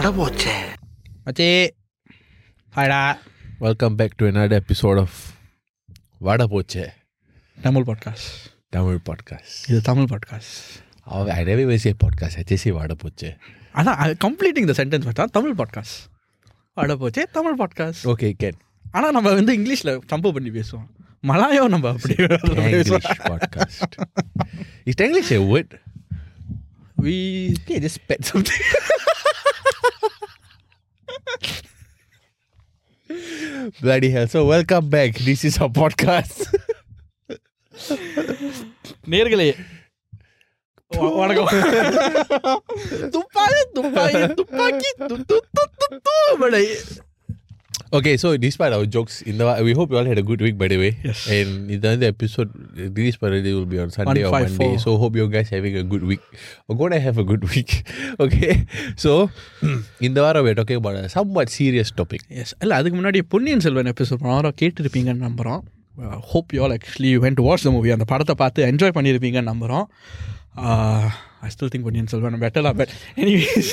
வட போச்சே மச்சி ஹாய்டா Welcome back to another episode of Vada Poche, Tamil podcast Tamil podcast. இது Tamil podcast Oh, I never even say podcast, I just say Vada Poche. ஆனால் completing the sentence பார்த்தா Tamil podcast வட போச்சே Tamil podcast Okay, can. ஆனால் நம்ம வந்து இங்கிலீஷில் compare பண்ணி பேசுவோம் மலாயம் நம்ம அப்படி English podcast. Is English a word? We Okay, just pet something. Bloody hell. So, welcome back. This is our podcast. நேர்களே வ- வணக்கம் துப்பாக்கி துப்பாக்கி துப்பாக்கி து து து து து படை okay so despite our jokes இந்த we hope you all had a good week by way and இது வந்து எபிசோட் ரிலீஸ் பண்ணுறது will be on Sunday or Monday so hope you guys having a good week God I have a good week okay so இந்த வாரம் way okay but somewhat serious topic yes இல்லை அதுக்கு முன்னாடி Ponniyin Selvan episode வாரம் கேட்டுருப்பீங்கன்னு நம்புகிறோம் hope you all actually you went watch the movie அந்த படத்தை பார்த்து என்ஜாய் பண்ணியிருப்பீங்கன்னு நம்புகிறோம் I uh, still think Ponniyin Selvan பெட்டலா but anyways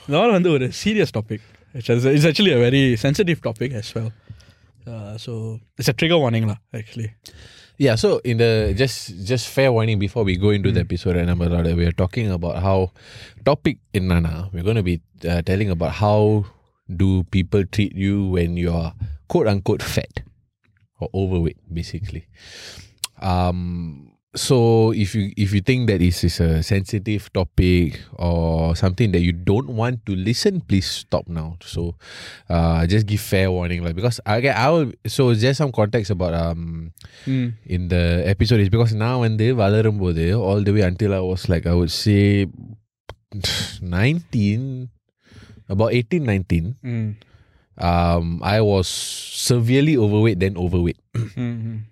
இந்த வாரம் வந்து ஒரு serious topic It's, it's actually a very sensitive topic as well. Uh, so it's a trigger warning, lah. Actually. Yeah. So in the just just fair warning before we go into mm. the hmm. episode, Ranamarada, we are talking about how topic in Nana. We're going to be uh, telling about how do people treat you when you are quote unquote fat or overweight, basically. Um, so if you if you think that this is a sensitive topic or something that you don't want to listen please stop now so uh just give fair warning like because okay i will so just some context about um mm. in the episode is because now when they valarumbode all the way until i was like i would say 19 about 18 19 mm. um i was severely overweight then overweight mm-hmm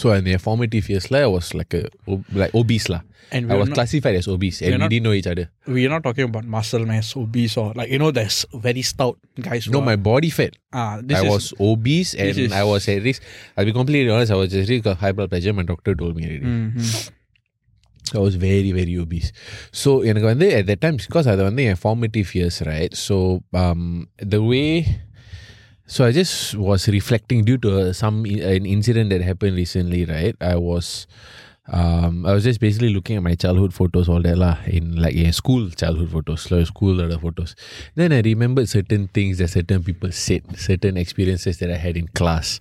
so in the formative years like, I was like a ob- like obese lah And I we're was not, classified as obese and we're we not- didn't know each other we're not talking about muscle mass, obese, or like, you know, there's very stout guys. who no are- my body fat Ah, this I is, was obese and this is- I was at risk I'll be completely honest I was at risk of high blood pressure my doctor told me already ம் ம் I was very very obese. So எனக்கு வந்து at that time because அது வந்து என் formative years right so um the way so I just was reflecting due to uh, some an incident that happened recently right I was um I was just basically looking at my childhood photos all that lah in like yeah, school childhood photos like school other photos then I remembered certain things that certain people said certain experiences that I had in class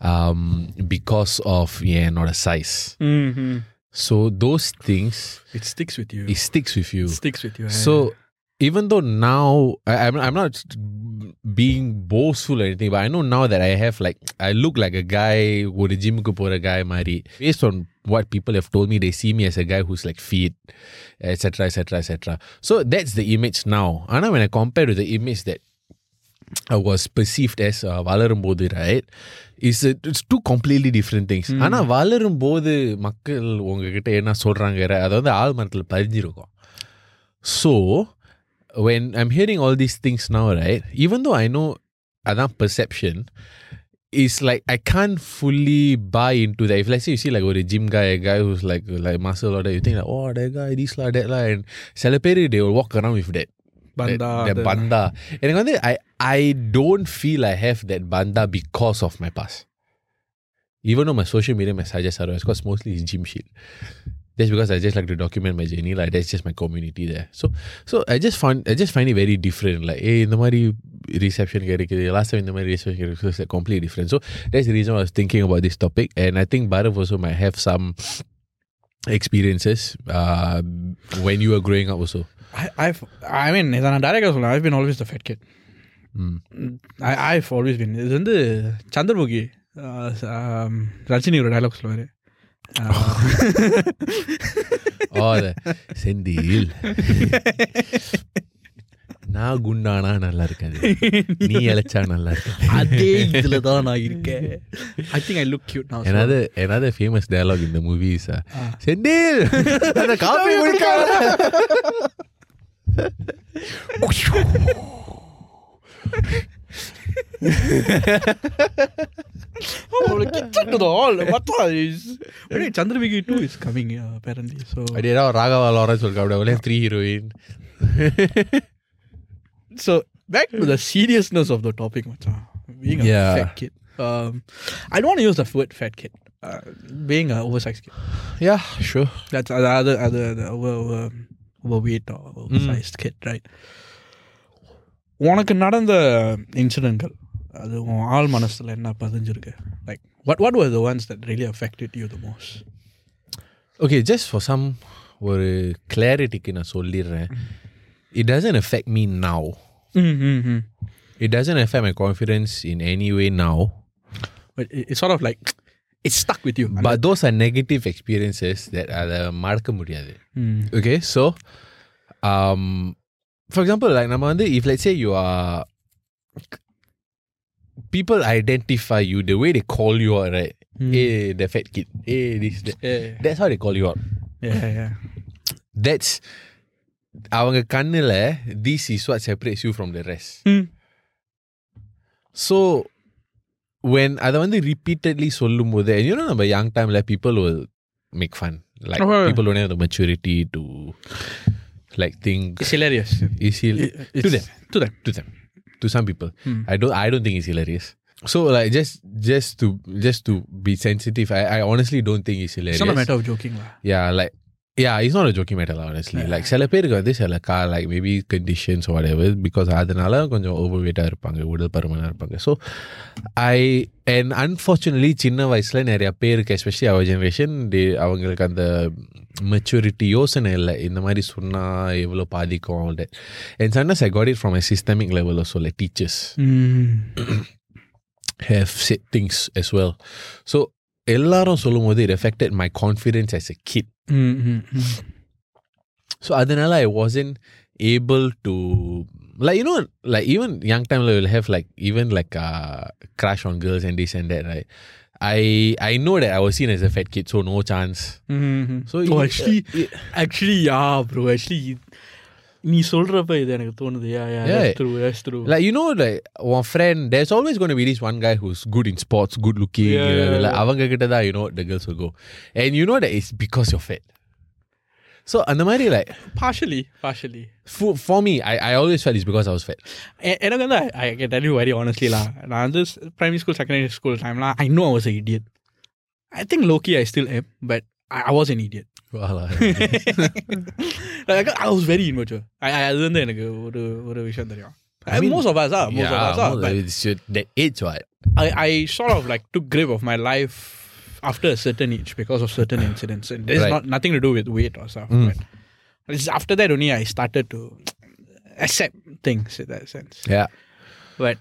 um because of yeah not a size ம் so those things It sticks with you. it sticks with you. It sticks with you. So even though now I, I'm I'm not being boastful or anything, but I know now that I have like I look like a guy with a gym a guy Mari. Based on what people have told me, they see me as a guy who's like fit, etc. etc. etc. So that's the image now. And when I compare to the image that I was perceived as uh, வளரும்போது right is it, it's two completely different things ஆனா வளரும்போது மக்கள் உங்ககிட்ட என்ன சொல்றாங்க அதை வந்து ஆள் மனத்தில் பதிஞ்சிருக்கும் so when I'm hearing all these things now right even though I know அதான் perception it's like I can't fully buy into that. If let's say you see like a gym guy, a guy who's like like muscle or that, you think like, oh that guy, this lah, that lah, and celebrate they will walk around with that Banda, that, that the- banda. எனக்கு வந்து I I don't feel I have that banda because of my past. Even though my social media messages are because mostly it's gym shit. That's because I just like to document my journey. Like that's just my community there. So so I just find I just find it very different. Like hey இந்த மாதிரி reception கிடைக்குது last time இந்த மாதிரி reception கிடைக்குது it's like completely different. So that's the reason I was thinking about this topic. And I think Bharat also might have some experiences uh, when you were growing up also. I, I've, I mean, இதை நான் டேரக்டாக சொல்லுவேன் I've been always the fat kid. Mm. I, I've always been. இது வந்து Chandramukhi uh, um, Rajini ஒரு dialogue சொல்லுவார் The Senthil. நான் குண்டானா நல்லா இருக்காது நீ இழைச்சா நல்லா இருக்காது அதே இதில் தான் நான் இருக்கேன். I think I look cute நான் another another famous dialogue in the movie is uh, Senthil! அந்த காப்பி குடிக்காத kitchen to all what is Chandramukhi 2 is coming uh, apparently so அப்படியே ராகவா லாரன்ஸ் ஒரு காப்பிட only have three heroine so back to the seriousness of the topic, macha. Being a Yeah. fat kid. Um, I don't want to use the word fat kid. Uh, being an oversized kid. Yeah, sure. That's the other other the over, over overweight or oversized kid, right? உனக்கு நடந்த இன்சிடென்ட்கள் அது உன் ஆள் மனசுல என்ன பதிஞ்சிருக்கு like what what were the ones that really affected you the most Okay, just for some ஒரு கிளாரிட்டிக்கு நான் சொல்லிடுறேன் it doesn't affect me now. mm-hmm. It doesn't affect my confidence in any way now. but it, it's sort of like it's stuck with you But those are negative experiences that அதை மறக்க முடியாது mm. Okay, so um, for example, like நம்ம வந்து if let's say you are people identify you the way they call you out, right? Mm. Hey, the fat kid. Hey, this, that. yeah, That's how they call you out. yeah, yeah. That's அவங்க கண்ணுல this is what separates you from the rest. Mm. So when அதை வந்து repeatedly சொல்லும் போது and you know நம்ம young time like people will make fun. Like Oh, yeah. people don't have the maturity to like think It's hilarious. is he It- it's- to them To them. to them to some people Hmm. i don't i don't think it's hilarious so like just just to just to be sensitive i, I honestly don't think it's hilarious It's not a matter of joking. lah. yeah like yeah it's not a joking matter lah, honestly like சில பேருக்கு வந்து சில கா like maybe conditions or whatever because அதனால கொஞ்சம் overweight இருப்பாங்க உடல் பருமனாக இருப்பாங்க so I and unfortunately சின்ன வயசுல நிறைய பேருக்கு especially our generation they அவங்களுக்கு அந்த மெச்சூரிட்டி யோசனை இல்லை இந்த மாதிரி சொன்னா எவ்வளோ பாதிக்கும் all that and sometimes I got it from a systemic level also like teachers Mm. have said things as well so எல்லாரும் சொல்லும்போது it affected my confidence as a kid Mm, mm, mm. So அதனால I wasn't able to like you know like even young time we will have like even like uh crush on girls and this and that right. I I know that I was seen as a fat kid, so no chance. Mm-hmm. So oh, it- actually, it- actually, yeah, bro. Actually, நீ சொல்றப்ப இது எனக்கு தோணுது யா யா Yeah. that's true that's true like you know like one friend, there's always going to be this one guy who's good in sports, good looking. Yeah, you know, yeah, like yeah. அவங்க கிட்ட தான் you know the girls will go, and you know that it's because you're fat. So அந்த மாதிரி like partially partially for, for me, I, I always felt it's because I was fat. எ- எனக்கு வந்து I can tell you very honestly லா நான் வந்து primary school secondary school டைம்லாம் I know was idiot I think Loki I still M but I was an idiot Voilà. like, I was very immature I, I, அது வந்து எனக்கு ஒரு ஒரு விஷயம் தெரியும் I mean, most of us are most yeah, of us are most- but it's your- that age, what? I, I sort of like took grip of my life after a certain age because of certain incidents and there's Right. not nothing to do with weight or stuff Mm. but it's after that only I started to accept things in that sense Yeah. but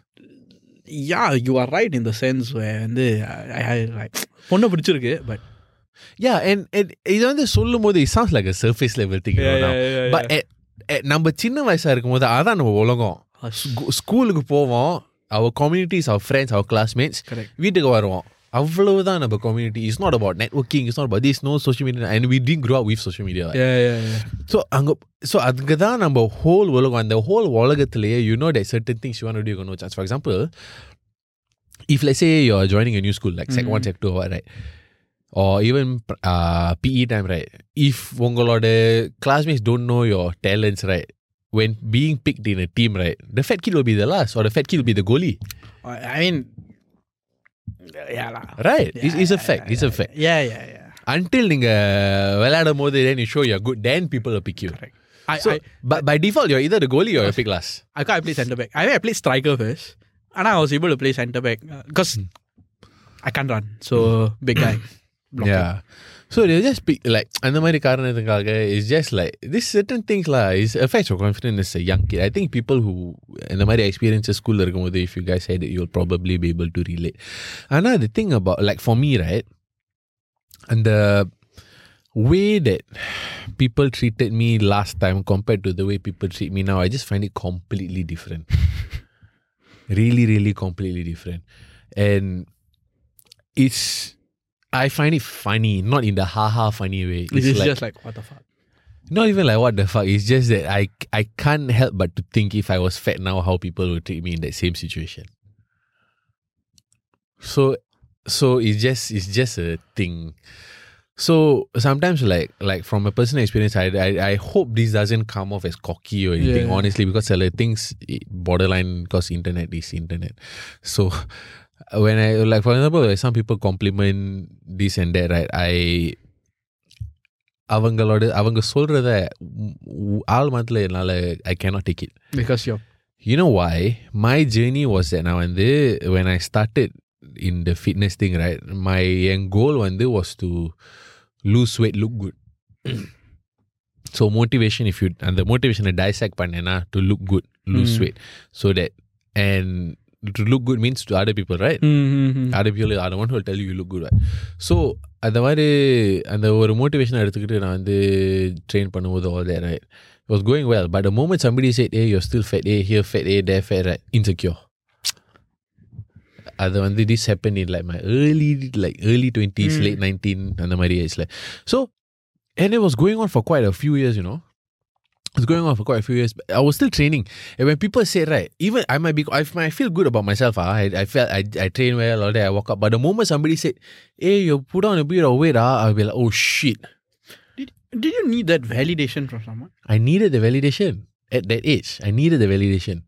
yeah you are right in the sense where வந்து I, I like பொண்ணை பிடிச்சிருக்கு but Yeah, and, and இது வந்து சொல்லும் போது it sounds like a surface level thing. you know, now. But at, at நம்ம சின்ன வயசா இருக்கும்போது அதான் நம்ம உலகம் ஸ்கூ- ஸ்கூலுக்கு போவோம் our communities our friends our classmates correct வீட்டுக்கு வருவோம் அவ்வளவுதான் நம்ம community it's not about networking it's not about this no social media and we didn't grow up with social media like. yeah yeah yeah so அங்க so அதுக்கு தான் நம்ம whole உலகம் அந்த whole உலகத்திலேயே you know that certain things you want to do you got no chance for example if let's say you're joining a new school like sec 1 sec 2 or what right or even uh, PE time right if உங்களோட classmates don't know your talents right when being picked in a team right the fat kid will be the last or the fat kid will be the goalie I I mean yeah lah right it's, it's a fact it's a fact yeah yeah yeah until நீங்க விளையாடும் போது then you show you're good then people will pick you correct I, so I but by default you're either the goalie or you're picked last I can't play centre back. I mean, I played striker first, and I was able to play centre back because I can't run. So big guy. blocking. Yeah. So they just pick like அந்த மாதிரி காரணத்துக்காக it's just like this certain things lah is affects your confidence as a young kid. I think people who இந்த மாதிரி experiences school இருக்கும்போது if you guys had it you'll probably be able to relate. ஆனா the thing about like for me right and the way that people treated me last time compared to the way people treat me now I just find it completely different. really really completely different. And it's I find it funny, not in the haha funny way. It's, It's like, just like what the fuck. not even like what the fuck. It's just that I I can't help but to think if I was fat now, how people would treat me in that same situation. So so it's just it's just a thing. So sometimes, like like from a personal experience, I, I I hope this doesn't come off as cocky or anything. Yeah. Honestly, because of things eh, borderline because internet is internet. So when I like for example, like some people compliment this and that, right? I அவங்களோட அவங்க சொல்றத உ- ஆள் மத்தில என்னால I cannot take it. Because you're You know why? My journey was that now and when I started in the fitness thing, right? My end goal one day was to lose weight, look good. so motivation, if you and the motivation I dissect panena to look good, lose Mm. weight, so that and to look good means to other people, right? Mm-hmm. other people are the one who will tell you you look good right? so அந்த மாதிரி அந்த ஒரு motivation எடுத்துக்கிட்டு நான் வந்து train பண்ணும்போது all that right it was going well but the moment somebody said hey you're still fat hey here fat hey there fat right insecure அது வந்து this happened in like my early like early 20s Mm. late 19 அந்த மாதிரி ஆயிடுச்சுல so and it was going on for quite a few years you know it was going on for quite a few years. But I was still training. And when people say, right, even I might be, I might feel good about myself. Ah, I, I felt I, I train well, all day. I walk up. But the moment somebody said, hey, you put on a bit of weight, ah, I'll be like, oh shit. Did, did you need that validation from someone? I needed the validation at that age. I needed the validation.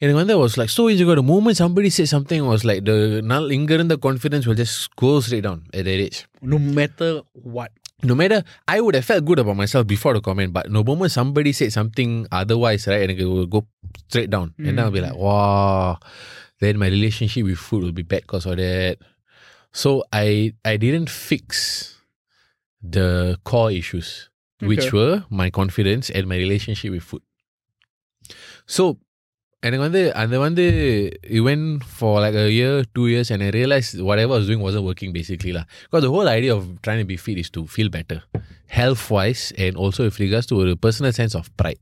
And when I was like so insecure, the moment somebody said something, was like the null the confidence will just go straight down at that age. No matter what. No matter, I would have felt good about myself before the comment, but no moment somebody said something otherwise, right, and it will go straight down. And then I'll be like, mm. wow. Then my relationship with food will be bad because of that. So I I didn't fix the core issues, which were my confidence and my relationship with food. So எனக்கு வந்து அந்த வந்து it went for like a year, two years, and I realized whatever I was doing wasn't working basically lah. Because the whole idea of trying to be fit is to feel better, health wise, and also with regards to a personal sense of pride.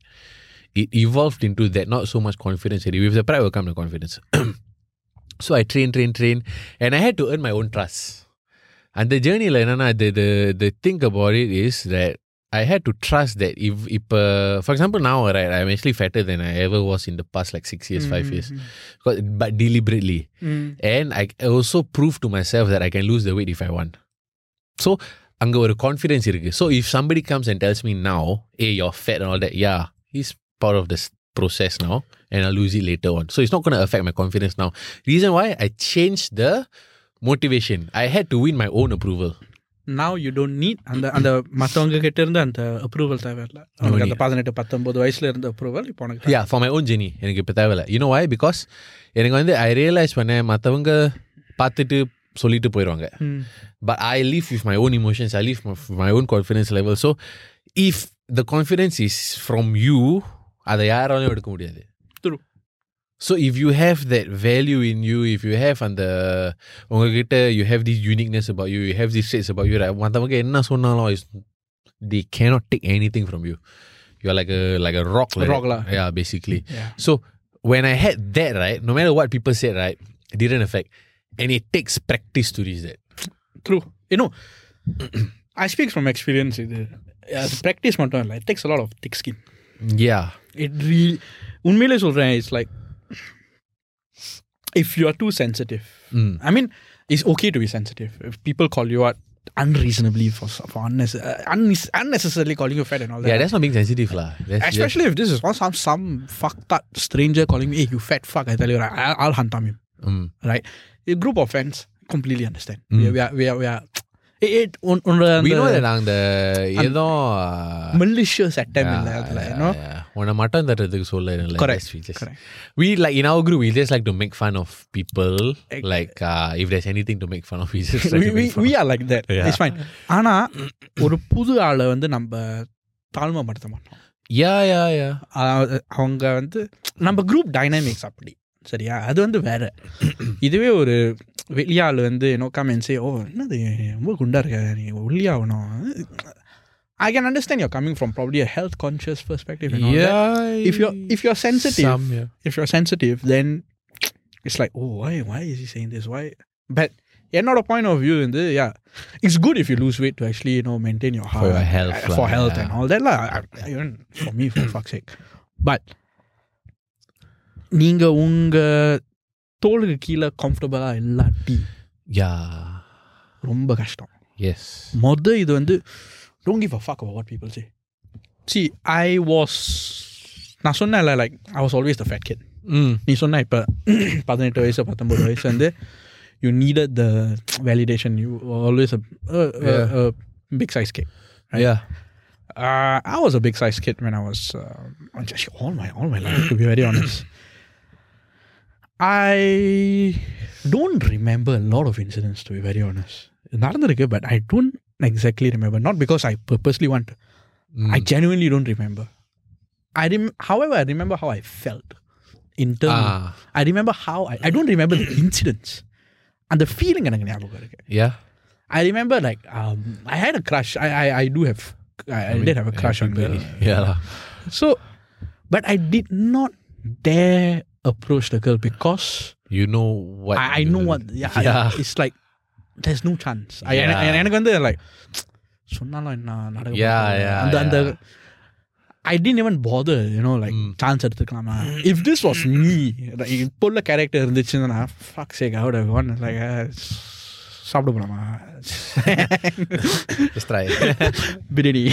It evolved into that, not so much confidence. already. With the pride will come the confidence. so I train, train, train, and I had to earn my own trust. And the journey, like, Nana, the, the the thing about it is that I had to trust that if, if uh, for example, now, right, I'm actually fatter than I ever was in the past, like six years, five years, because, but deliberately. Mm. And I also proved to myself that I can lose the weight if I want. So, அங்க ஒரு confidence இருக்கு so if somebody comes and டெல்ஸ் me now A your fat and all that yeah is part of this process now and I'll lose it later on. So it's not going to affect my confidence now. Reason why I changed the motivation. I had to win my own approval. Now you don't need அந்த அந்த மற்றவங்க கிட்ட இருந்து அந்த approval தேவையில்ல. அவனுக்கு அந்த பதினெட்டு பத்தொம்பது வயசுல இருந்த அப்ரூவல் இப்போ உனக்கு yeah for my own Jenny எனக்கு இப்போ தேவையில்ல. யூனோ வாய் பிகாஸ் எனக்கு வந்து ஐ ரியலைஸ் பண்ணேன் மற்றவங்க பார்த்துட்டு சொல்லிட்டு போயிடுவாங்க but I leave if my own emotions I leave my own confidence level so if the confidence is from you அதை யாராலையும் எடுக்க முடியாது. So if you have that value in you, if you have அந்த உங்ககிட்ட you have this uniqueness about you, you have these traits about you, right? மற்றவங்க என்ன சொன்னாலும் is they cannot take anything from you. You're like a like a rock. Like rock that. lah. Yeah, basically. Yeah. So when I had that, right, no matter what people said, right, it didn't affect. And it takes practice to reach that. True இன்னும் I speak from experience இது அது practice மட்டும் இல்லை it takes lot of thick skin Yeah. It ரீ உண்மையிலே சொல்கிறேன் it's like if you are two sensitive Mm. I mean it's okay to be sensitive if people call you are unreasonably for, for unnecess- uh, unne- unnecessarily calling you fat and all that. Yeah, that's not being sensitive, lah. That's just- Especially if this is not some some fucked up stranger calling me, hey, you fat fuck. I tell you, right, I, I'll hunt on him. Mm. Right? A group of friends completely understand. Mm. We, are, we are, we are, we are it, it, on, on the, We know the that நாங்க ஏதோ malicious attempt in that, like, you know? உன்னை மட்டம் தட்டுறதுக்கு சொல்ல we like in our group, we just like to make fun of people. Like uh, if there's anything to make fun of, we just try we, we, we are like that. Yeah. It's fine. ஆனா ஒரு புது ஆளை வந்து நம்ம தாழ்மைப்படுத்த மாட்டோம் yeah, yeah. அதாவது அவங்க வந்து நம்ம குரூப் டைனாமிக்ஸ் அப்படி சரியா அது வந்து வேற இதுவே ஒரு வெளியாள் வந்து நோக்காம சே ஓ என்னது ரொம்ப குண்டா இருக்க நீ ஒல்லியாகணும் I can understand your coming from probably a health conscious perspective and all that. Yeah. if you're if you're sensitive Some, yeah. if you're sensitive then it's like oh why why is he saying this why but என்னோட point of view வந்து yeah it's good if you lose weight to actually you know maintain your heart your health uh, for lah, health yeah. and all that lah I- I- even for me for fuck's sake but நீங்க உங்க தோளுக்கு கீழே கம்ஃபர்டபுளா இல்லாட்டி Yeah. ரொம்ப கஷ்டம் Yes. மொத இது வந்து don't give a fuck about what people say see I was நான் சொன்னேன்ல like I was always the fat kit Mm. நீ சொன்ன இப்போ பதினெட்டு வயசு பத்தொம்பது வயசு வந்து you needed the validation you always big size cake Yeah. Uh, I was a big size kid when I was uh, just all my all my life, to be very honest. I don't remember a lot of incidents, to be very honest. நடந்திருக்கு but I don't exactly remember. Not because I purposely want. to. Mm. I genuinely don't remember. I rem- however, I remember how I felt. In terms, Ah. I remember how I. I don't remember the incidents. And the feeling எனக்கு ஞாபகம் இருக்கு Yeah. I remember like um, I had a crush. I I, I do have I, I, did have a crush on girl. Yeah. lah. So, but I did not dare approach the girl because You know what. I, I know you- what. Yeah, Yeah. it's like there's no chance. I, Yeah. எனக்கு- எனக்கு வந்து like சொன்னாலும் என்ன நடக்க Yeah, போகுது? yeah, அந்த அந்த yeah. I didn't even bother, you know, like Mm. chance எடுத்துக்கலாமா if this was me like, இப்போ உள்ள கேரக்டர் இருந்துச்சுன்னா fuck sake I would have gone like uh, சாப்பிட போலாமா Just try. biryani.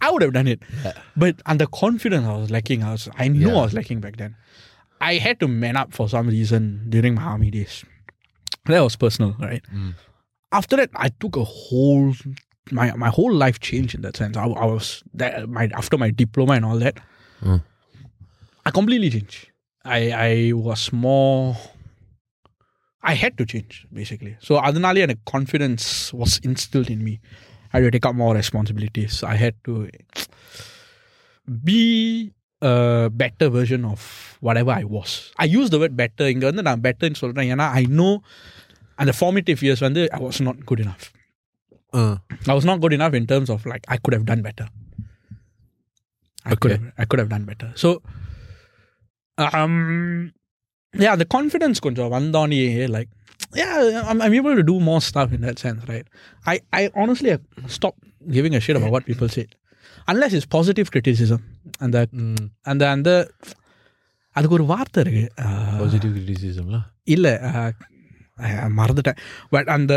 I would have done it. Yeah. But and the confidence I was lacking, I was I knew Yeah. I was lacking back then. I had to man up for some that was personal, right? Mm. After that, I took a whole my my whole life changed in that sense. I, I was that my after my diploma and all that, Mm. I completely changed. I I was more. I had to change basically. So adhanale and a confidence was instilled in me. I had to take up more responsibilities. I had to be a better version of whatever I was. I use the word better. இங்க வந்து நான் பெட்டர்னு சொல்றேன் ஏன்னா I know அந்த formative years வந்து I was not good enough. Uh, I was not good enough in terms of like I could have done better. I could Okay. have I could have done better. So um yeah, the confidence கொஞ்சம் வந்தோனே like yeah, I'm, I'm able to do more stuff in that sense, right? I, I honestly have stopped giving a shit about what people say. Unless it's positive criticism. அந்த mm, அந்த அந்த அதுக்கு ஒரு வார்த்தை இருக்கு Uh, positive criticism. lah. இல்லை மறந்துட்டேன் but அந்த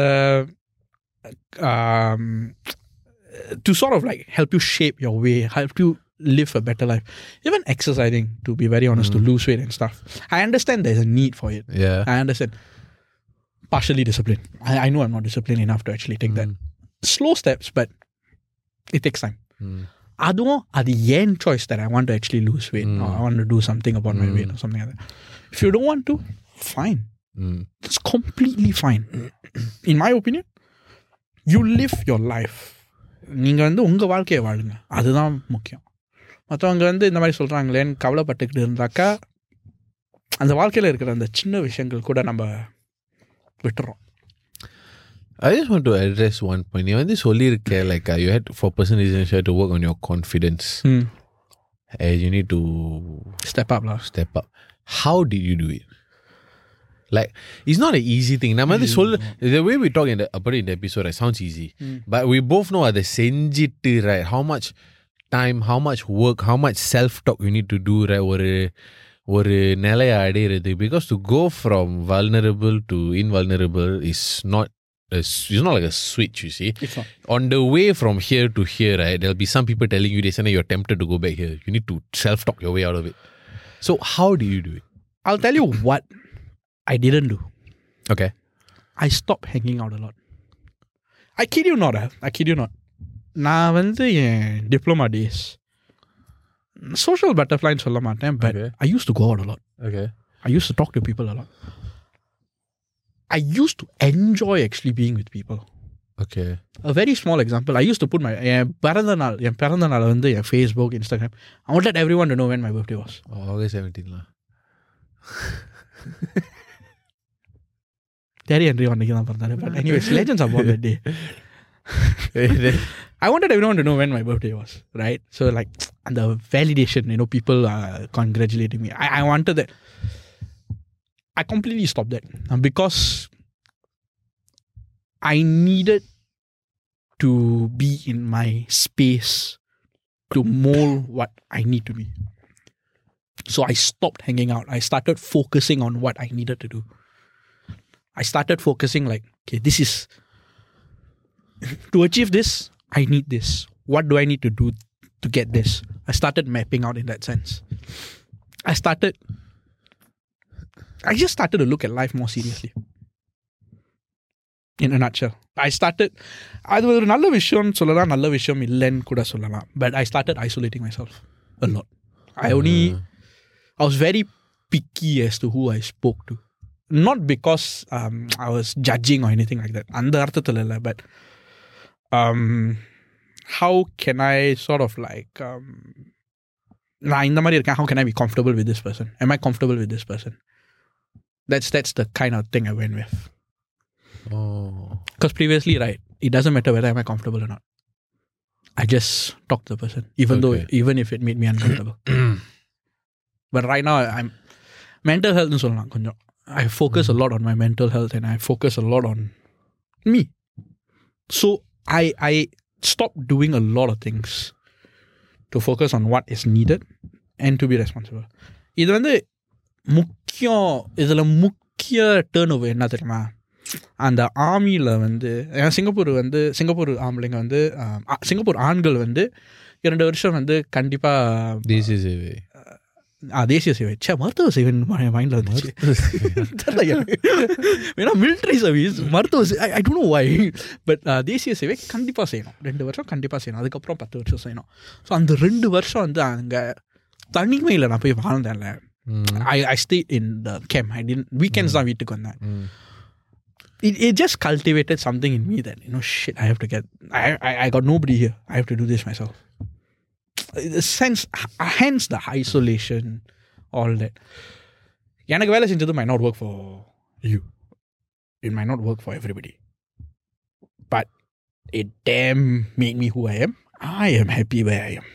to sort of like help you shape your way help you live a better life. Even exercising, to be very honest, to lose weight and stuff. I understand there's a need for it. Yeah. I understand. Partially disciplined. I, I know I'm not disciplined enough to actually take that. Slow steps, but it takes time. Mm. அதுவும் அது ஏன் choice there I want to actually lose weight I want to do something about my weight something அது if you don't want to fine it's completely fine in my opinion you live your life நீங்கள் வந்து உங்கள் வாழ்க்கையை வாழுங்க. அதுதான் முக்கியம். மற்றவங்க வந்து இந்த மாதிரி சொல்கிறாங்களேன்னு கவலைப்பட்டுக்கிட்டு இருந்தாக்கா அந்த வாழ்க்கையில் இருக்கிற அந்த சின்ன விஷயங்கள் கூட நம்ம விட்டுறோம். I just want to address one point. நீ வந்து சொல்லியிருக்க like uh, you had for personal reasons you had to work on your confidence and you need to step அப்ல step up. How did you do it? Like it's not an easy thing. நம்ம வந்து சொல்ல the way we talk in the about it in the episode it sounds easy. But we both know அதை செஞ்சிட்டு right how much time, how much work, how much self talk you need to do right ஒரு ஒரு நிலையை அடையிறது because to go from vulnerable to invulnerable is not a, it's not like a switch you see it's not on the way from here to here, right, there'll be some people telling you this and then you're tempted to go back here. You need to self talk your way out of it. So, how do you do it? I'll tell you what I didn't do. Okay. I stopped hanging out a lot. I kid you not, ah. I kid you not. நான் வந்து என் diploma days social பட்டர்ஃப்ளைன்னு சொல்ல மாட்டேன் but Okay. I use to go out allot Okay. I used to talk to people a lot. I used to enjoy actually being with people. Okay. A very small example. I used to put my என் பிறந்த நாள் என் பிறந்த நாள் வந்து என் Facebook Instagram I wanted everyone to know when my birthday was. Oh, August 17 lah. Terry Henry அன்னைக்கு தான் பிறந்தாரு but anyways legends about that day. I wanted everyone to know when my birthday was, right? So like and the validation, you know, people are congratulating me. I, I wanted that. I completely stopped that Um, because I needed to be in my space to mold what I need to be. So I stopped hanging out. I started focusing on what I needed to do. I started focusing like, okay, this is to achieve this, I need this. What do I need to do to get this? I started mapping out in that sense. I started, I just started to look at life more seriously. In a nutshell. I started, அது ஒரு நல்ல விஷயம்னு சொல்லலாம் நல்ல விஷயம் இல்லைன்னு கூட சொல்லலாம் but I started isolating myself a lot. I only, I was very picky as to who I spoke to. Not because um, I was judging or anything like that. அந்த அர்த்தத்தில் இல்லை but um, how can I sort of like um, நான் இந்த மாதிரி இருக்கேன் how can I be comfortable with this person? Am I comfortable with this person? That's that's the kind of thing I went with. Oh. Because previously, right, it doesn't matter whether am I comfortable or not. I just talk to the person, even though Okay. even if it made me uncomfortable. but right now, I'm mental health னு சொல்லலாம் கொஞ்சம் I focus a lot on my mental health and I focus a lot on me. So I I stopped doing a lot of things to focus on what is needed and to be responsible. இது வந்து முக்கியம் இதில் முக்கிய turn over என்ன தெரியுமா? அந்த ஆர்மியில் வந்து ஏன்னா சிங்கப்பூர் வந்து சிங்கப்பூர் ஆம்பளைங்க வந்து சிங்கப்பூர் ஆண்கள் வந்து இரண்டு வருஷம் வந்து கண்டிப்பாக a way. தேசிய சேவை. சே மருத்துவ சேவை மைண்டில் வந்துச்சு. ஏன்னா மிலிட்ரி சர்வீஸ் மருத்துவ சேவை I don't know why but தேசிய சேவை கண்டிப்பாக செய்யணும். ரெண்டு வருஷம் கண்டிப்பாக செய்யணும். அதுக்கப்புறம் பத்து வருஷம் செய்யணும். ஸோ அந்த ரெண்டு வருஷம் வந்து அங்கே தனிமையில் நான் போய் வாழ்ந்தேன்ல. ஐ ஐ stay in the game I tin weekends தான் வீட்டுக்கு வந்தேன் Mm. it, it just cultivated something in me that you know shit I have to get I, I I got nobody here I have to do this myself the sense hence the isolation all that எனக்கு வேலை செஞ்சது might not work for you it might not work for everybody but it damn made me who I am I am happy where I am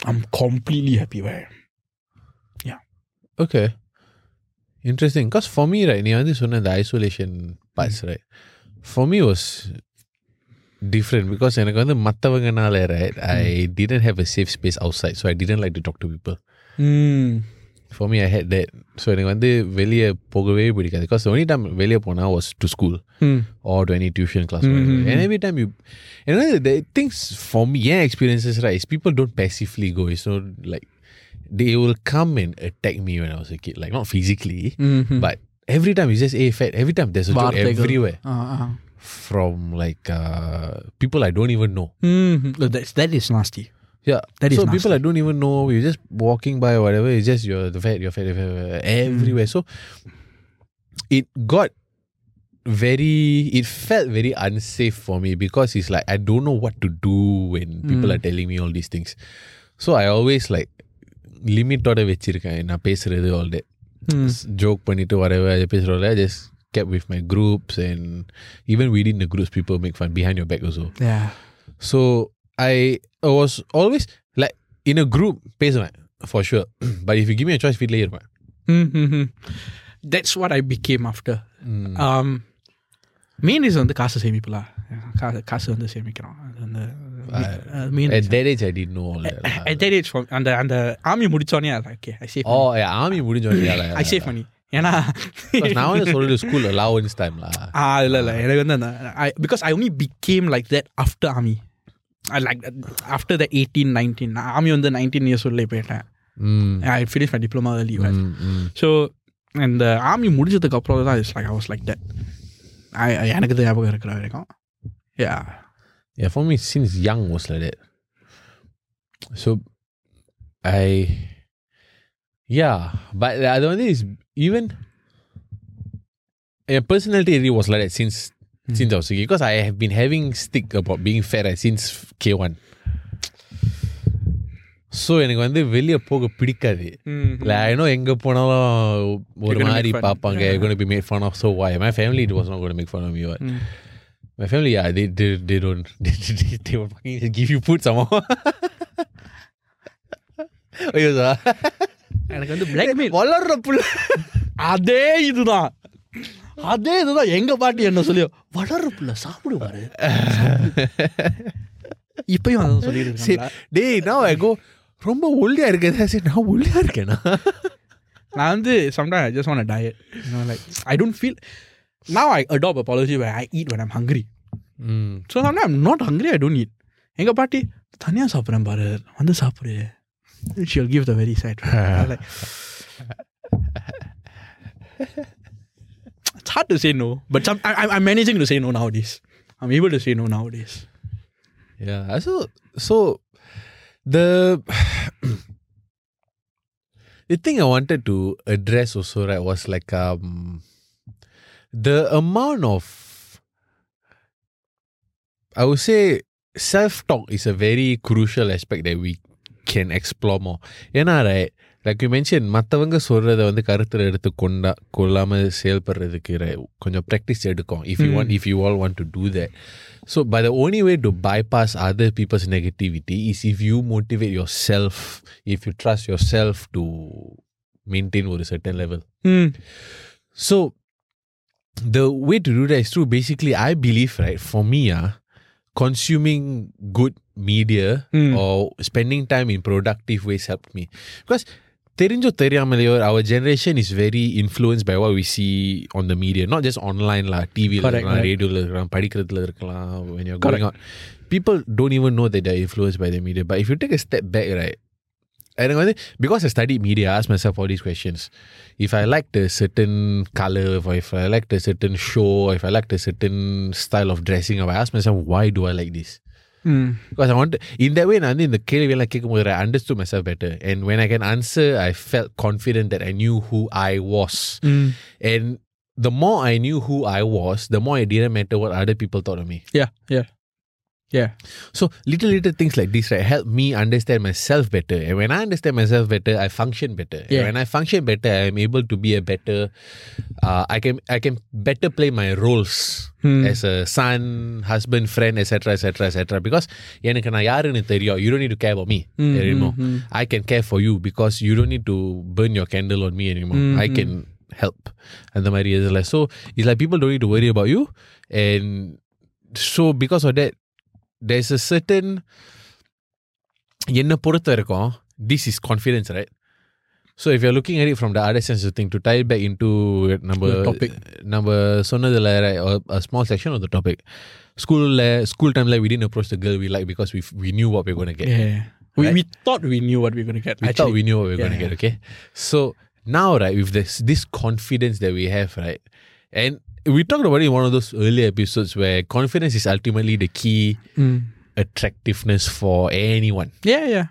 I'm completely happy where I am Okay. Interesting. Because for me, right, நீ வந்து சொன்ன the isolation parts, right? For me was different because எனக்கு வந்து மற்றவங்கனால right, I didn't have a safe space outside, so I didn't like to talk to people. mm. For me, I had that. So எனக்கு வந்து வெளியே போகவே பிடிக்காது because the only time வெளியே போனா was to school Mm. or to any tuition class. Mm, whatever. mm, And mm. every time you, and then the things for me, yeah, experiences, right, is people don't passively go. It's not like they will come and attack me when I was a kid. Like not physically, mm-hmm. but every time it's just a fat. Every time there's a Bar joke everywhere. Uh-huh. From like uh, people I don't even know. Mm-hmm. That's that is nasty. Yeah, that is so nasty. people I don't even know. You're just walking by or whatever. It's just you're the fat, you're fat, you're fat mm-hmm. everywhere. Mm. So it got very it felt very unsafe for me because it's like I don't know what to do when people mm. are telling me all these things. So I always like லிமிட்டோட வச்சிருக்கேன் நான் பேசுறது all that Mm. joke பண்ணிட்டு whatever பேசுறோம்ல just kept with my groups and even within the groups people make fun behind your back also Yeah. so I was always like in a group பேசுவேன் for sure but if you give me a choice வீட்லயே இருப்பேன் Mm-hmm. That's what I became after. Mm. Um, main reason வந்து காசு சேமிப்பலா காசு காசு வந்து சேமிக்கிறோம் அது வந்து main at that age I didn't know all that lah. at that age for- அந்த அந்த ஆர்மி முடிச்சோடனே okay I save oh yeah army முடிஞ்சோடனே ஐ சேவ் பண்ணி ஏன்னா நான் வந்து சொல்றது ஸ்கூல் allowance time lah ஆ இல்லை இல்லை எனக்கு வந்து அந்த I because I only became like that after army I like after the eighteen nineteen army வந்து நைன்டீன் இயர்ஸ் உள்ளே போயிட்டேன் mm. I finish my diploma leave Mm, mm. So இந்த army முடிஞ்சதுக்கு அப்புறம் தான் it's like I was like that எனக்கு இது ஞாபகம் இருக்கிற வரைக்கும் yeah Yeah, for me, since young was like that. So, I, yeah, but the other one is even, yeah, personality really was like that since since I was a kid because I have been having stick about being fat right, since K1. So எனக்கு வந்து வெளியே போக பிடிக்காது இல்லை I know எங்கே போனாலும் ஒரு You're gonna மாதிரி make fun. பார்ப்பாங்க Yeah. going to be made fun of so why my family it was not going to make my family yeah they they, they don't they, they, they will fucking just give you food somehow ஐயோ sir எனக்கு வந்து blackmail வளர்ற புள்ள அதே இதுதான் அதே இதுதான் எங்க பாட்டி என்ன சொல்லி வளர்ற புள்ள சாப்பிடுவாரு இப்பயும் அதான் சொல்லிட்டு இருக்காங்களா? டேய் now I go ரொம்ப ஒல்லியா இருக்கேன் சரி நான் ஒல்லியா இருக்கேனா நான் வந்து sometimes I just want to diet you know like I don't feel now I adopt a policy where I eat when I'm hungry Mm. So நான் I'm not hungry I don't eat எங்கள் பாட்டி தனியாக சாப்பிட்றேன் பாரு வந்து சாப்பிடு shall give the very side like it's hard to say no but some, I, I'm- I'm managing to say no nowadays I'm able to say no nowadays Yeah. So so the the thing I wanted to address also right was like um the amount of I would say self talk is a very crucial aspect that we can explore more. ஏன்னா right like you mentioned மற்றவங்க சொல்றத வந்து கருத்தில் எடுத்து கொண்டா கொள்ளாம செயல்படுறதுக்கு right, கொஞ்சம் practice எடுக்கும் if you Mm. want if you all want to do that so but the only way to bypass other people's negativity is if you motivate yourself if you trust yourself to maintain ஒரு certain level mm. so the way to do that is through basically I believe right for me ah consuming good media Mm. or spending time in productive ways helped me because தெரிஞ்சோ தெரியாமலையோ our generation is very influenced by what we see on the media not just online lah TV ல Correct, இருக்கலாம் correct. ரேடியோல இருக்கலாம் படிக்கிறதுல இருக்கலாம் when you're Correct. going out people don't even know that they're influenced by the media but if you take a step back right எனக்கு வந்து because I studied media, I asked myself all these questions. If I liked a certain color, or if I liked a certain show, or if I liked a certain style of dressing up, I asked myself, why do I like this? Mm. Because I want in that way, நான் வந்து இந்த கேள்வியெல்லாம் கேட்கும்போது I understood myself better. And when I can answer, I felt confident that I knew who I was. Mm. And the more I knew who I was, the more it didn't matter what other people thought of me. yeah yeah yeah So little little things like this right help me understand myself better. And when I understand myself better, I function better. And Yeah. when I function better, I am able to be a better. Uh, I can I can better play my roles Hmm. as a son, husband, friend, etc. etc. etc. Because எனக்கு நான் யாருன்னு தெரியும். You don't need to care about me Mm, anymore. mm, mm. I can care for you because you don't need to burn your candle on me anymore. Mm, I mm. can help. அந்த மாதிரி இதுல so it's like people don't need to worry about you and so because of that there's a certain என்னை பொறுத்த வரைக்கும் this is confidence right so if you're looking at it from the other sense of thing to tie it back into நம்ம The topic. நம்ம சொன்னதுல right, a, a small section of the topic school school time we didn't approach the girl we like because we we knew what we were going to get yeah we, Right? we thought we knew what we were going to get we actually. thought we knew what we were Yeah, going to yeah. get okay so now right with this this confidence that we have right and we talked about it in one of those earlier episodes where confidence is ultimately the key Mm. attractiveness for anyone yeah yeah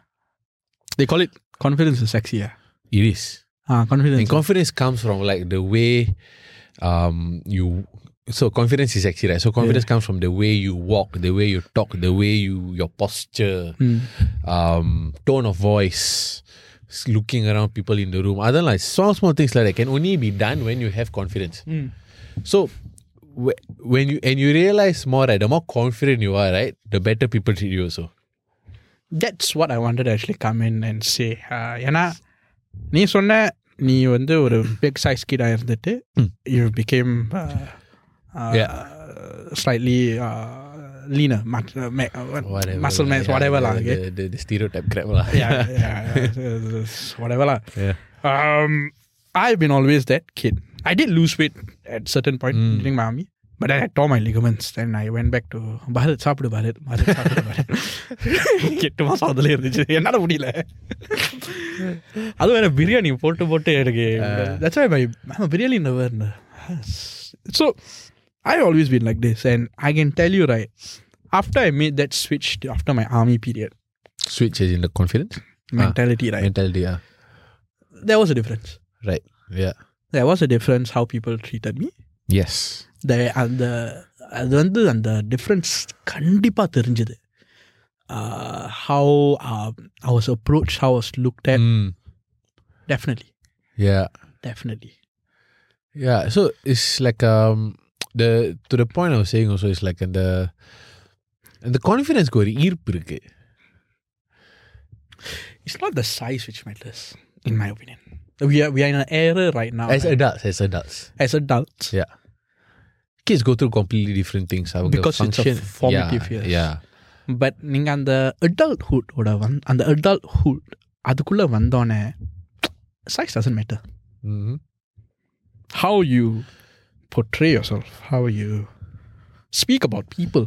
they call it confidence is sexy yeah it is ah confidence and confidence comes from like the way um you so confidence is actually right so confidence comes from the way you walk the way you talk the way you your posture Mm. um, tone of voice, looking around people in the room. Otherwise, like small, small things like that can only be done when you have confidence. Mm. So wh- when you and you realize more, right, the more confident you are, right, the better people treat you also. that's what I wanted to actually come in and say uh, ஏன்னா நீ சொன்ன நீ வந்து ஒரு big size கிடாக இருந்துட்டு you became Yeah. Slightly leaner Whatever. muscle lah. mass Yeah, whatever lah the, okay? the, the, the stereotype crap lah. yeah, yeah, yeah, whatever lah yeah. um, I've been always that kid I did lose weight at certain point Mm. during my army but then I tore my ligaments then I went back to Bharat சாப்பிடு பாரத் பாரத் சாப்பிடு பாரத் எட்டு மாசம் அதுல இருந்துச்சு என்னால முடியல அது வேற பிரியாணி போட்டு போட்டு எனக்கு that's why my I'm a biryani never so I always been like this and I can tell you right after I made that switch to after my army period Switch is in the confidence mentality right mentality. Yeah. there was a difference Right. Yeah. there was a difference how people treated me Yes. the அந்த அது வந்து அந்த difference கண்டிப்பாக தெரிஞ்சுது how I was approach how was looked at Mm. Definitely Yeah. Definitely Yeah, so it's like um the to the point I was saying also it's like அந்த அந்த கான்ஃபிடன்ஸ்க்கு ஒரு ஈர்ப்பு இருக்கு it's not the size which matters in my opinion we are we are in an era right now as adults as adults as adults yeah kids go through completely different things அவங்க Because it's a function formative yeah, years. yeah but நீங்கள் அந்த adulthood ஓட வந் அந்த adulthood அதுக்குள்ளே வந்தோடனே size doesn't matter mm-hmm. how you portray yourself, how you speak about people,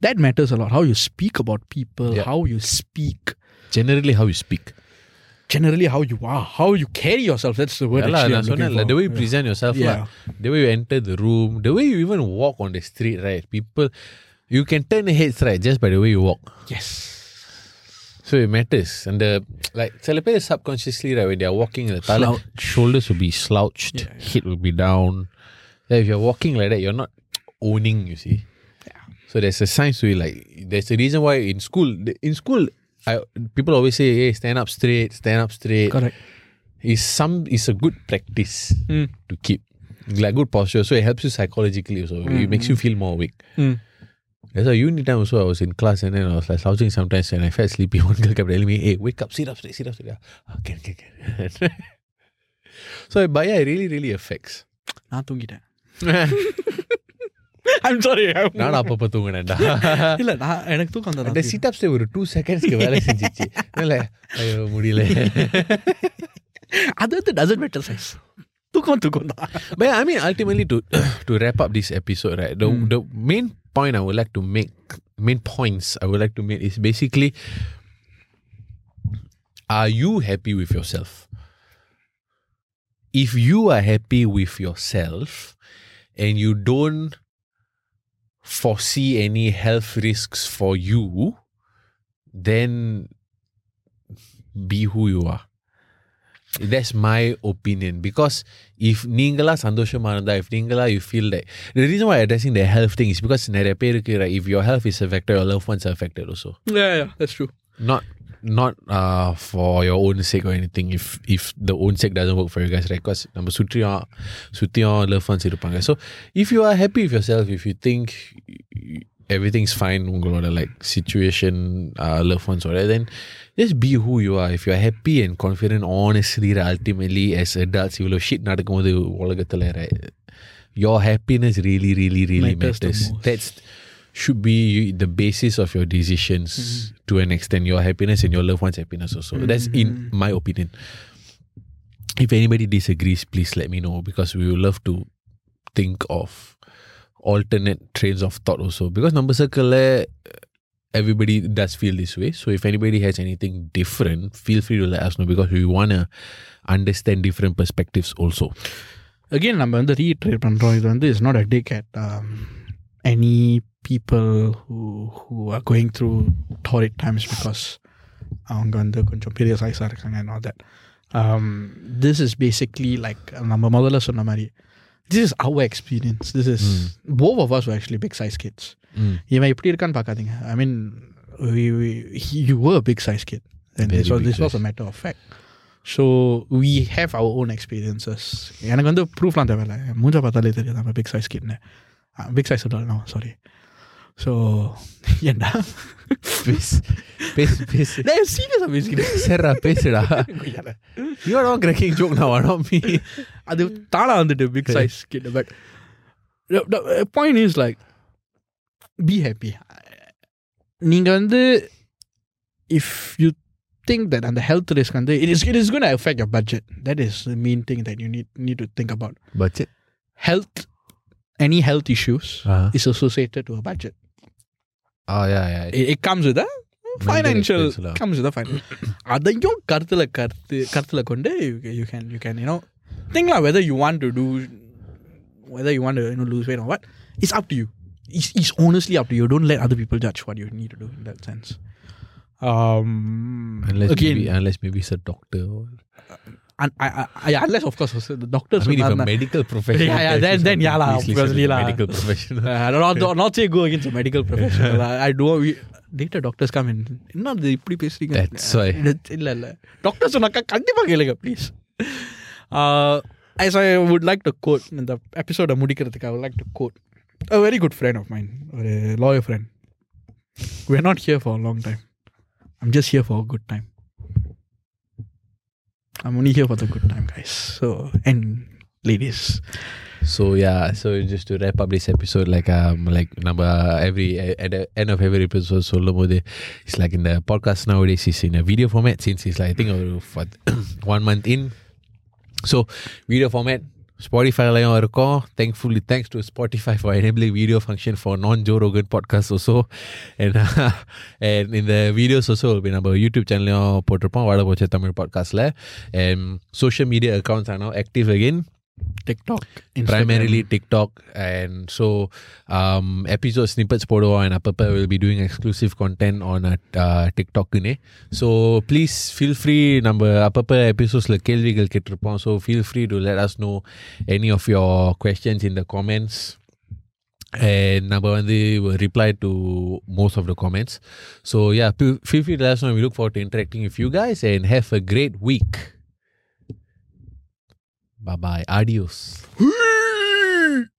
that matters a lot. How you speak about people, Yeah. how you speak, Generally, how you speak. generally how you are, how you carry yourself. That's the word. Yeah, lah, actually நான் I'm looking சொன்னேன்ல, for. the way you Yeah. present yourself, Yeah. lah, the way you enter the room, the way you even walk on the street, right? People, you can turn heads, right, just by the way you walk. Yes. So it matters. And the, like, சில பேர் subconsciously, right, when they are walking, the tala, Slouch. shoulders will be slouched, Yeah, yeah. head will be down. Yeah, if you're walking like that, you're not owning, you see. So there's a science to it. Like, there's a reason why in school, in school, I, people always say, hey, stand up straight, stand up straight. Correct. is some is a good practice Mm. to keep like good posture so it helps you psychologically also it makes you feel more awake Mm. that's why uni time also I was in class and then I was like slouching sometimes and I felt sleepy one girl kept telling me hey wake up sit up straight sit up straight ah, can can can so but yeah it really really affects நான் தூங்கிட்டேன் I'm sorry. I'm- நானும் அப்பப்போ தூங்கினேன்டா இல்ல நான் எனக்கு தூக்கம் அந்த வந்தது சிட் அப்ஸ் ஒரு டூ செகண்ட்ஸ்க்கு வேலை செஞ்சிச்சு இல்ல ஐயோ முடியல அது வந்து டசன்ட் மேட்டர் சைஸ் தூக்கம் தூக்கம் தான் But yeah, I mean, ultimately, to to wrap up this episode, right? The the main point I would like to make, main points I would like to make is basically, are you happy with yourself? If you are happy with yourself, and you don't foresee any health risks for you, then be who you are. That's my opinion because if நீங்களா சந்தோஷமா இருந்தா if நீங்களா you feel that the reason why I'm addressing the health thing is because நிறைய பேருக்கு right, if your health is affected your loved ones are affected also Yeah, yeah, that's true. not not uh, for your own sake or anything if if the own sake doesn't work for you guys right because நம்ம சுற்றியும் சுற்றியும் loved ones இருப்பாங்க so if you are happy with yourself if you think everything's fine உங்களோட like situation uh, loved ones or then just be who you are if you are happy and confident honestly right, ultimately as adults இவ்வளோ shit நடக்கும்போது உலகத்துல right, your happiness really really really Matters the matters most. that's should be the basis of your decisions to an extent your happiness and your loved ones happiness also that's in my opinion if anybody disagrees please let me know because we would love to think of alternate trains of thought also because number circle eh, everybody does feel this way so if anybody has anything different feel free to let us know because we want to understand different perspectives also again நம்ம வந்து reiterate பண்ணுறோம் இது வந்து is not a tick at any people who who are going through torrid times because அவங்க வந்து கொஞ்சம் பெரிய சைஸாக இருக்காங்க and all that um, this is basically like நம்ம முதல்ல சொன்ன மாதிரி this is our experience this is both of us were actually big size kids Mm. இவன் எப்படி இருக்கான்னு பார்க்காதீங்க I mean you were a big size kid and Very this was, big this was size. a matter of fact so we have our own experiences எனக்கு வந்து ப்ரூஃப்லாம் தேவையில்ல மூஞ்ச பார்த்தாலே தெரியும் நம்ம பிக் சைஸ் கிட்னு big size no sorry so ஏண்டா பேசு பேசு பேசு சீரியஸாக பேசிக்கிட்டேன் சரிடா பேசுடா you're not cracking joke now not me அது தானா வந்துட்டு big size kit but point is like be happy நீங்கள் வந்து இஃப் யூ திங்க் தட் அந்த ஹெல்த் ரிஸ்க் வந்து it is it is gonna affect your budget that is the main thing that you need need to think about budget health any health issues uh-huh. is associated to a budget oh yeah yeah it, it comes with a financial expense lah. comes with a fin அதையும் கருத்துல கருத்து கருத்துல கொண்டு you, you can you can you know think lah whether you want to do whether you want to you know lose weight or what it's up to you it's, it's honestly up to you don't let other people judge what you need to do in that sense um unless again maybe unless maybe it's a doctor or, un, I, I, I, unless of course also the doctors I mean if a சொன்னாருன்னா- medical professional Yeah, yeah, tells you then- then something, yeah lah, please listen to obviously the lah. medical professional Uh, not, not, not say go against a medical professional. I, I don't. We, later doctors come in. என்ன இது இப்படி பேசுறீங்க That's why. இல்ல- இல்ல இல்ல doctor சொன்னாக்கா கண்டிப்பா கேளுங்க please as I would like to quote இந்த எபிசோட முடிக்கிறதுக்கு I would like to quote a very good friend of mine ஒரு lawyer friend we're not here for a long time I'm just here for a good time I'm only here for the good time, guys. So and ladies. So yeah, so just to wrap up this episode, like um, like number uh, every uh, at the end of every episode, so it's like in the podcast nowadays, it's in a video format since it's like I think one month in. So video format ஸ்பாடிஃபைலையும் இருக்கும் thankfully thanks to Spotify for enabling video function for நான் Joe Rohan podcast Osho and and இந்த videos Osho நம்ம YouTube சேனல்லையும் போட்டிருப்போம் வாழ போச்ச தமிழ் பாட்காஸ்ட்டில் and social media accounts ஆனோ active again TikTok. primarily TikTok, and so um, episode snippets podo and Apapa will be doing exclusive content on a uh, TikTok ne. So please feel free number Apapa episodes like கேள்விகள் கேட்டிருப்போம் so feel free to let us know any of your questions in the comments and நம்ம வந்து will reply to most of the comments so yeah feel feel free to let us know we look forward to interacting with you guys and have a great week Bye bye adios